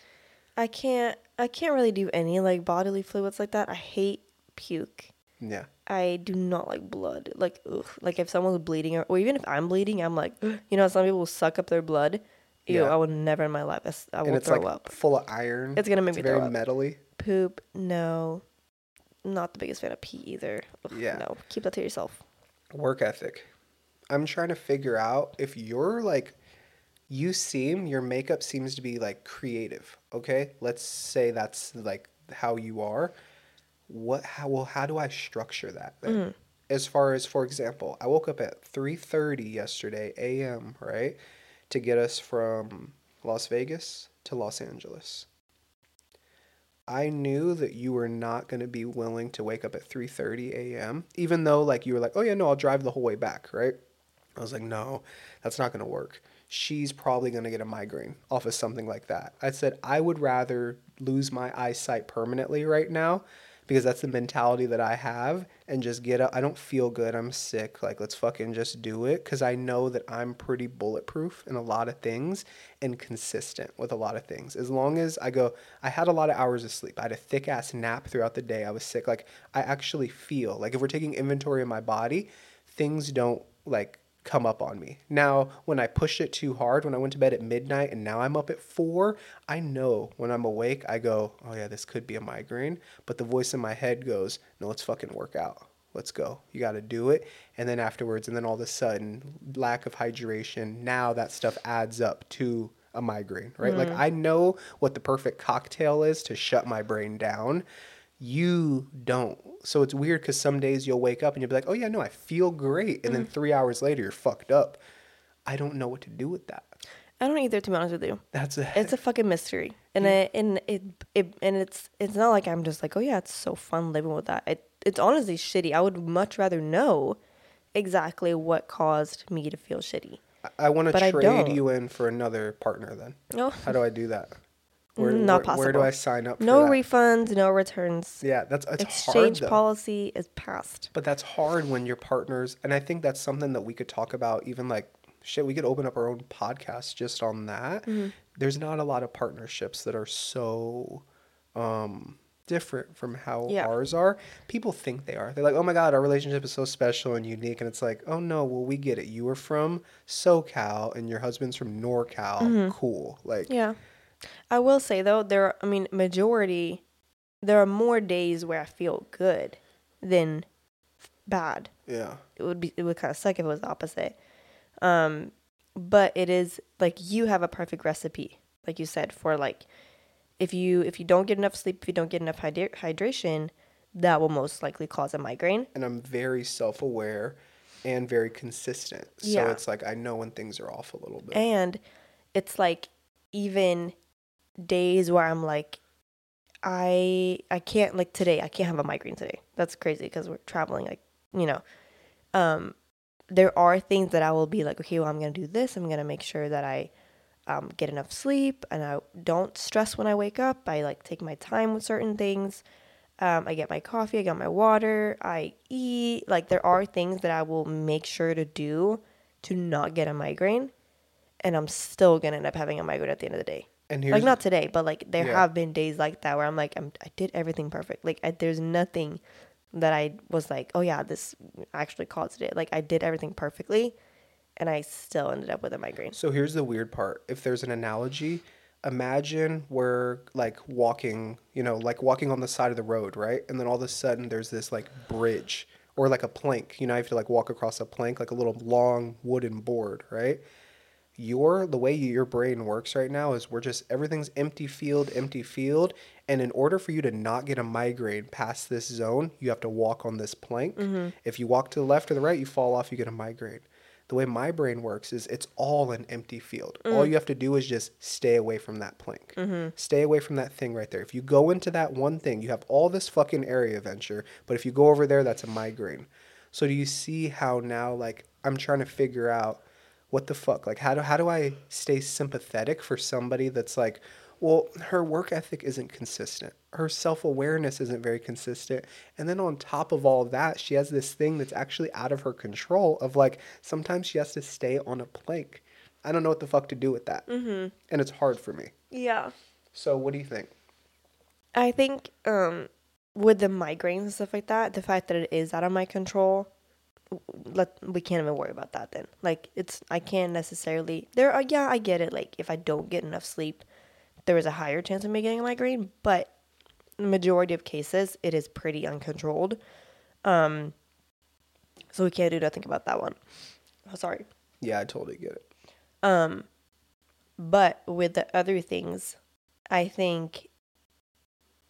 I can't. I can't really do any like bodily fluids like that. I hate puke. Yeah. I do not like blood. Like, ugh. Like if someone's bleeding, or, or even if I'm bleeding, I'm like, you know, some people will suck up their blood. Ew, Yeah. I would never in my life. that's- I and will it's throw like up. full of iron. It's gonna make me very throw up. metally. Poop, no. Not the biggest fan of pee either. Ugh, Yeah. No, keep that to yourself. Work ethic. I'm trying to figure out if you're like, you seem, your makeup seems to be like creative. Okay. Let's say that's like how you are. What, how, well, how do I structure that then? Mm. As far as, for example, I woke up at 3.30 yesterday a.m., right? To get us from Las Vegas to Los Angeles. I knew that you were not going to be willing to wake up at 3:30 a.m. even though like you were like, "Oh yeah, no, I'll drive the whole way back," right? I was like, "No, that's not going to work. She's probably going to get a migraine off of something like that." I said, "I would rather lose my eyesight permanently right now because that's the mentality that I have and just get up. I don't feel good. I'm sick. Like, let's fucking just do it because I know that I'm pretty bulletproof in a lot of things and consistent with a lot of things. As long as I go, I had a lot of hours of sleep. I had a thick ass nap throughout the day. I was sick. Like, I actually feel like if we're taking inventory of my body, things don't like come up on me. Now, when I pushed it too hard, when I went to bed at midnight and now I'm up at four, I know when I'm awake, I go, oh yeah, this could be a migraine. But the voice in my head goes, no, let's fucking work out. Let's go. You got to do it. And then afterwards, and then all of a sudden, lack of hydration, now that stuff adds up to a migraine, right? Like mm. I know what the perfect cocktail is to shut my brain down. You don't. So it's weird because some days you'll wake up and you'll be like, oh yeah, no, I feel great. And then mm. three hours later, you're fucked up. I don't know what to do with that. I don't either, to be honest with you. That's a, It's a fucking mystery, and it, and it, it and it's it's not like I'm just like, oh yeah, it's so fun living with that. It it's honestly shitty. I would much rather know exactly what caused me to feel shitty. I want to trade you in for another partner then. No. How do I do that? Where, Not where, Where do. I sign up No refunds, no returns. Yeah, that's it's Exchange hard policy is passed. But that's hard when your partners, and I think that's something that we could talk about. Even like shit, we could open up our own podcast just on that. Mm-hmm. There's not a lot of partnerships that are so um, different from how Yeah. ours are. People think they are. They're like, oh my god, our relationship is so special and unique, and it's like, oh no, well we get it. You were from SoCal and your husband's from NorCal. Cool, like Mm-hmm. Yeah. I will say though, there are, I mean, majority, there are more days where I feel good than bad. yeah. It would be, it would kind of suck if it was the opposite. Um, but it is like you have a perfect recipe, like you said, for like, if you, if you don't get enough sleep, if you don't get enough hydra- hydration, that will most likely cause a migraine. and I'm very self aware and very consistent. So Yeah. it's like I know when things are off a little bit. And it's like even days where I'm like, I I can't like today. I can't have a migraine today. That's crazy because we're traveling. Like you know, um, there are things that I will be like, okay, well, I'm gonna do this. I'm gonna make sure that I um, get enough sleep and I don't stress when I wake up. I like take my time with certain things. Um, I get my coffee. I get my water. I eat. Like there are things that I will make sure to do to not get a migraine and I'm still gonna end up having a migraine at the end of the day. And like not today, but like there Yeah. have been days like that where I'm like, I'm, I did everything perfect. Like I, there's nothing that I was like, oh yeah, this actually caused it. Like I did everything perfectly, and I still ended up with a migraine. So here's the weird part. If there's an analogy, imagine we're like walking, you know, like walking on the side of the road, right? And then all of a sudden there's this like bridge or like a plank. You know, you have to like walk across a plank, like a little long wooden board, right? Your the way your brain works right now is we're just everything's empty field, empty field, and in order for you to not get a migraine past this zone, you have to walk on this plank. Mm-hmm. If you walk to the left or the right, you fall off, you get a migraine the way my brain works is it's all an empty field. Mm. All you have to do is just stay away from that plank. Mm-hmm. Stay away from that thing right there. If you go into that one thing, you have all this fucking area venture, but if you go over there, that's a migraine. So do you see how now like I'm trying to figure out what the fuck? Like how do how do I stay sympathetic for somebody that's like, well, her work ethic isn't consistent. Her self-awareness isn't very consistent. And then on top of all that, she has this thing that's actually out of her control of like sometimes she has to stay on a plank. I don't know what the fuck to do with that. Mm-hmm. And it's hard for me. Yeah. So what do you think? I think um with the migraines and stuff like that, the fact that it is out of my control, let we can't even worry about that then. Like it's I can't necessarily there are yeah, I get it. Like if I don't get enough sleep, there is a higher chance of me getting a migraine, but the majority of cases it is pretty uncontrolled. Um so we can't do nothing about that one. Oh, sorry. Yeah, I totally get it. Um, but with the other things, I think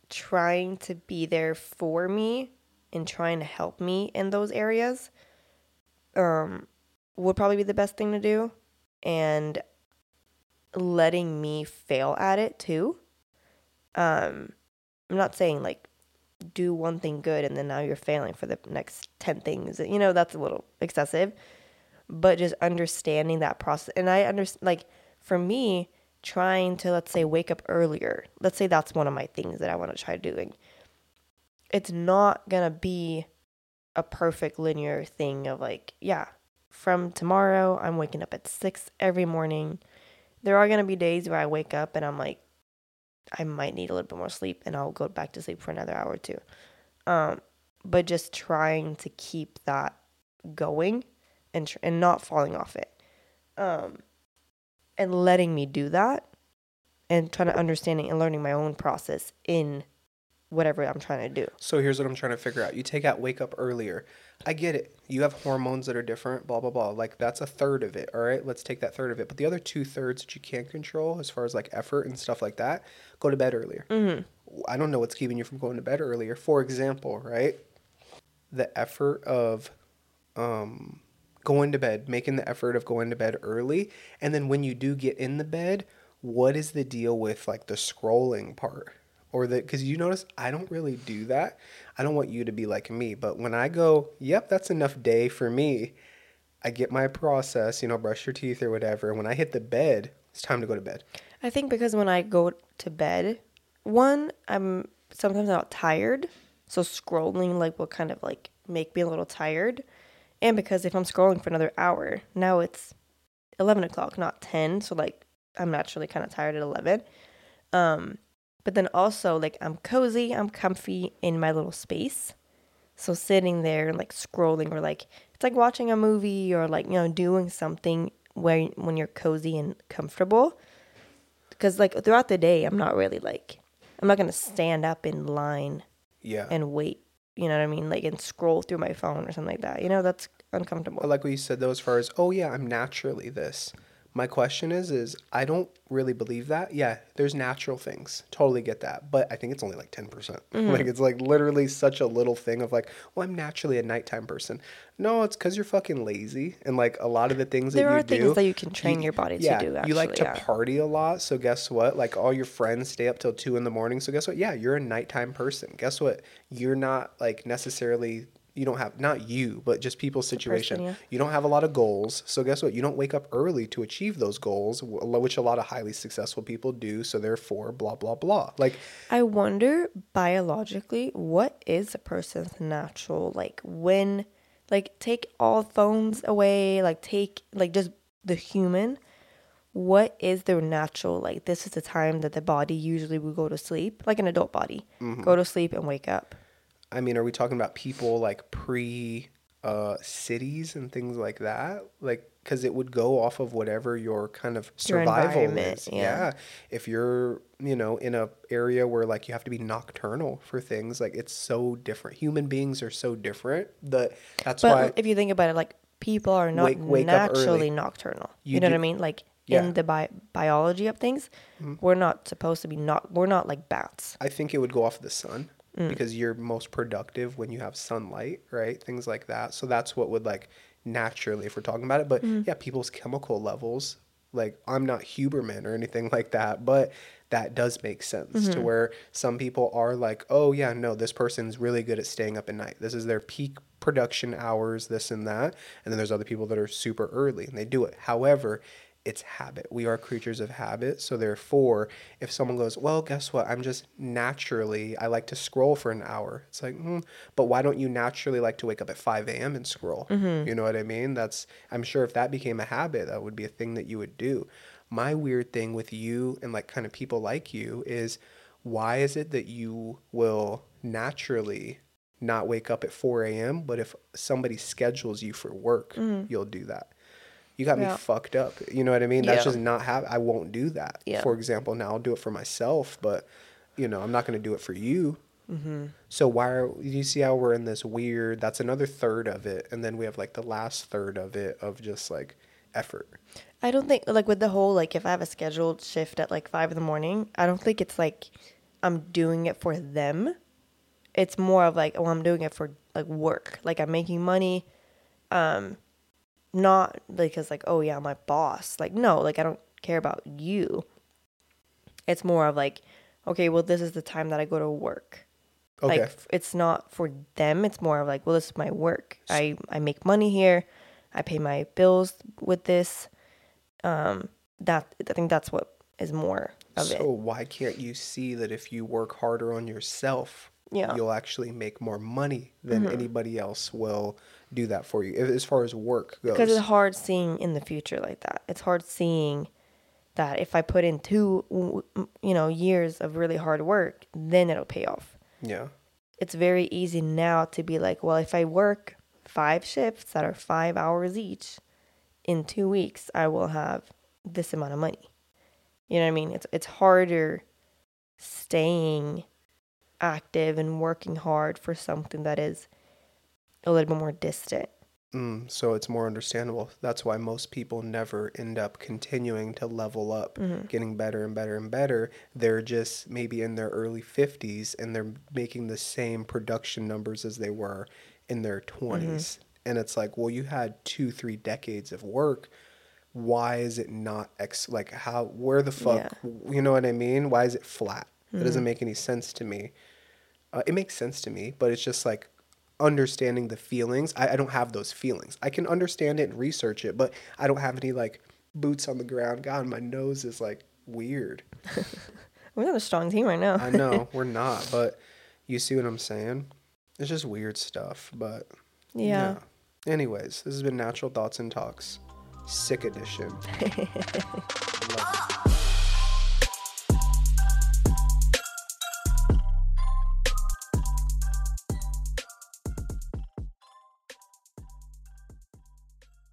trying to be there for me and trying to help me in those areas um, would probably be the best thing to do. And letting me fail at it too. Um, I'm not saying like do one thing good and then now you're failing for the next 10 things. You know, that's a little excessive but just understanding that process. And I understand, like, for me, trying to, let's say, wake up earlier, let's say that's one of my things that I want to try doing. It's not going to be a perfect linear thing of like, yeah, from tomorrow, I'm waking up at six every morning. There are going to be days where I wake up and I'm like, I might need a little bit more sleep and I'll go back to sleep for another hour or two. Um, but just trying to keep that going and tr- and not falling off it um and letting me do that and trying to understanding and learning my own process in whatever I'm trying to do. So here's what I'm trying to figure out. You take out wake up earlier. I get it. You have hormones that are different, blah, blah, blah. Like that's a third of it. All right. Let's take that third of it. But the other two thirds that you can't control, as far as like effort and stuff like that, go to bed earlier. Mm-hmm. I don't know what's keeping you from going to bed earlier. For example, right? The effort of um, going to bed, making the effort of going to bed early. And then when you do get in the bed, what is the deal with like the scrolling part? Or the, because you notice I don't really do that. I don't want you to be like me, but when I go, yep, that's enough day for me, I get my process, you know, brush your teeth or whatever. When I hit the bed, it's time to go to bed. I think because when I go to bed, one, I'm sometimes not tired. So scrolling like will kind of like make me a little tired. And because if I'm scrolling for another hour, now it's 11 o'clock, not 10. So like I'm naturally kind of tired at 11. Um, but then also like I'm cozy, I'm comfy in my little space. So sitting there and like scrolling or like it's like watching a movie or like you know doing something where when you're cozy and comfortable. Because like throughout the day, I'm not really like I'm not gonna stand up in line Yeah. and wait. You know what I mean? Like and scroll through my phone or something like that. You know that's uncomfortable. I like what you said though, as far as, oh yeah, I'm naturally this. My question is, is I don't really believe that. Yeah, there's natural things. Totally get that. But I think it's only like 10%. percent mm-hmm. Like it's like literally such a little thing of like, well, I'm naturally a nighttime person. No, it's because you're fucking lazy. And like a lot of the things There that you do. There are things that you can train your body to do that. yeah, you like to yeah. party a lot. So guess what? Like all your friends stay up till two in the morning. So guess what? Yeah, you're a nighttime person. Guess what? You're not like necessarily you don't have not you, but just people's situation. yeah. You don't have a lot of goals. So guess what? You don't wake up early to achieve those goals, which a lot of highly successful people do. So therefore, blah blah blah. Like I wonder biologically what is a person's natural like when like take all phones away, like take like just the human. What is their natural like this is the time that the body usually will go to sleep, like an adult body. Go mm-hmm. to sleep and wake up. I mean, are we talking about people like pre uh, cities and things like that? Like, because it would go off of whatever your kind of survival is. yeah. If you're, you know, in a area where like you have to be nocturnal for things, like it's so different. Human beings are so different that that's But why. if you think about it, like people are not Wake- wake naturally nocturnal. You, You know do- what I mean? Like Yeah. Mm-hmm. in the bi- biology of things, we're not supposed to be not. We're not like bats. I think it would go off the sun Mm. because you're most productive when you have sunlight, right? Things like that. So that's what would like naturally, if we're talking about it. But Mm-hmm. yeah, people's chemical levels, like I'm not Huberman or anything like that, but that does make sense Mm-hmm. to where some people are like, oh yeah, no, this person's really good at staying up at night. This is their peak production hours, this and that. And then there's other people that are super early and they do it. However, it's habit. We are creatures of habit. So therefore, if someone goes, well, guess what? I'm just naturally, I like to scroll for an hour. It's like, mm, but why don't you naturally like to wake up at 5 a.m. and scroll? You know what I mean? That's, I'm sure if that became a habit, that would be a thing that you would do. My weird thing with you and like kind of people like you is why is it that you will naturally not wake up at 4 a.m., but if somebody schedules you for work, you'll do that? You got Yeah. me fucked up. You know what I mean? That's Yeah. just not how I won't do that. Yeah. For example, now I'll do it for myself, but you know, I'm not going to do it for you. Mm-hmm. So why are you see how we're in this weird? That's another third of it, and then we have like the last third of it of just like effort. I don't think like with the whole like if I have a scheduled shift at like five in the morning, I don't think it's like I'm doing it for them. It's more of like oh I'm doing it for like work. Like I'm making money. Um not because like oh yeah, my boss. Like no, like I don't care about you. It's more of like okay, well this is the time that I go to work. Okay. Like f- it's not for them. It's more of like, well, this is my work. I I make money here. I pay my bills with this. Um, that I think that's what is more of so it. why can't you see that if you work harder on yourself, Yeah. Mm-hmm. you'll actually make more money than anybody else will do that for you as far as work goes? Because it's hard seeing in the future like that. It's hard seeing that if I put in two, you know, years of really hard work, then it'll pay off. yeah. It's very easy now to be like, well, if I work five shifts that are five hours each, in two weeks I will have this amount of money. You know what I mean? It's it's harder staying active and working hard for something that is a little bit more distant. Mm, so it's more understandable. That's why most people never end up continuing to level up, Mm-hmm. getting better and better and better. They're just maybe in their early 50s and they're making the same production numbers as they were in their 20s. Mm-hmm. And it's like, well, you had two, three decades of work. Why is it not ex like how where the fuck you know what I mean? Why is it flat? It Mm-hmm. doesn't make any sense to me. Uh, it makes sense to me, but it's just like understanding the feelings. I, I don't have those feelings. I can understand it and research it, but I don't have any like boots on the ground. God, my nose is like weird. We're not a strong team right now. I know we're not, but you see what I'm saying? It's just weird stuff, but Yeah. Anyways, this has been Natural Thoughts and Talks, sick edition.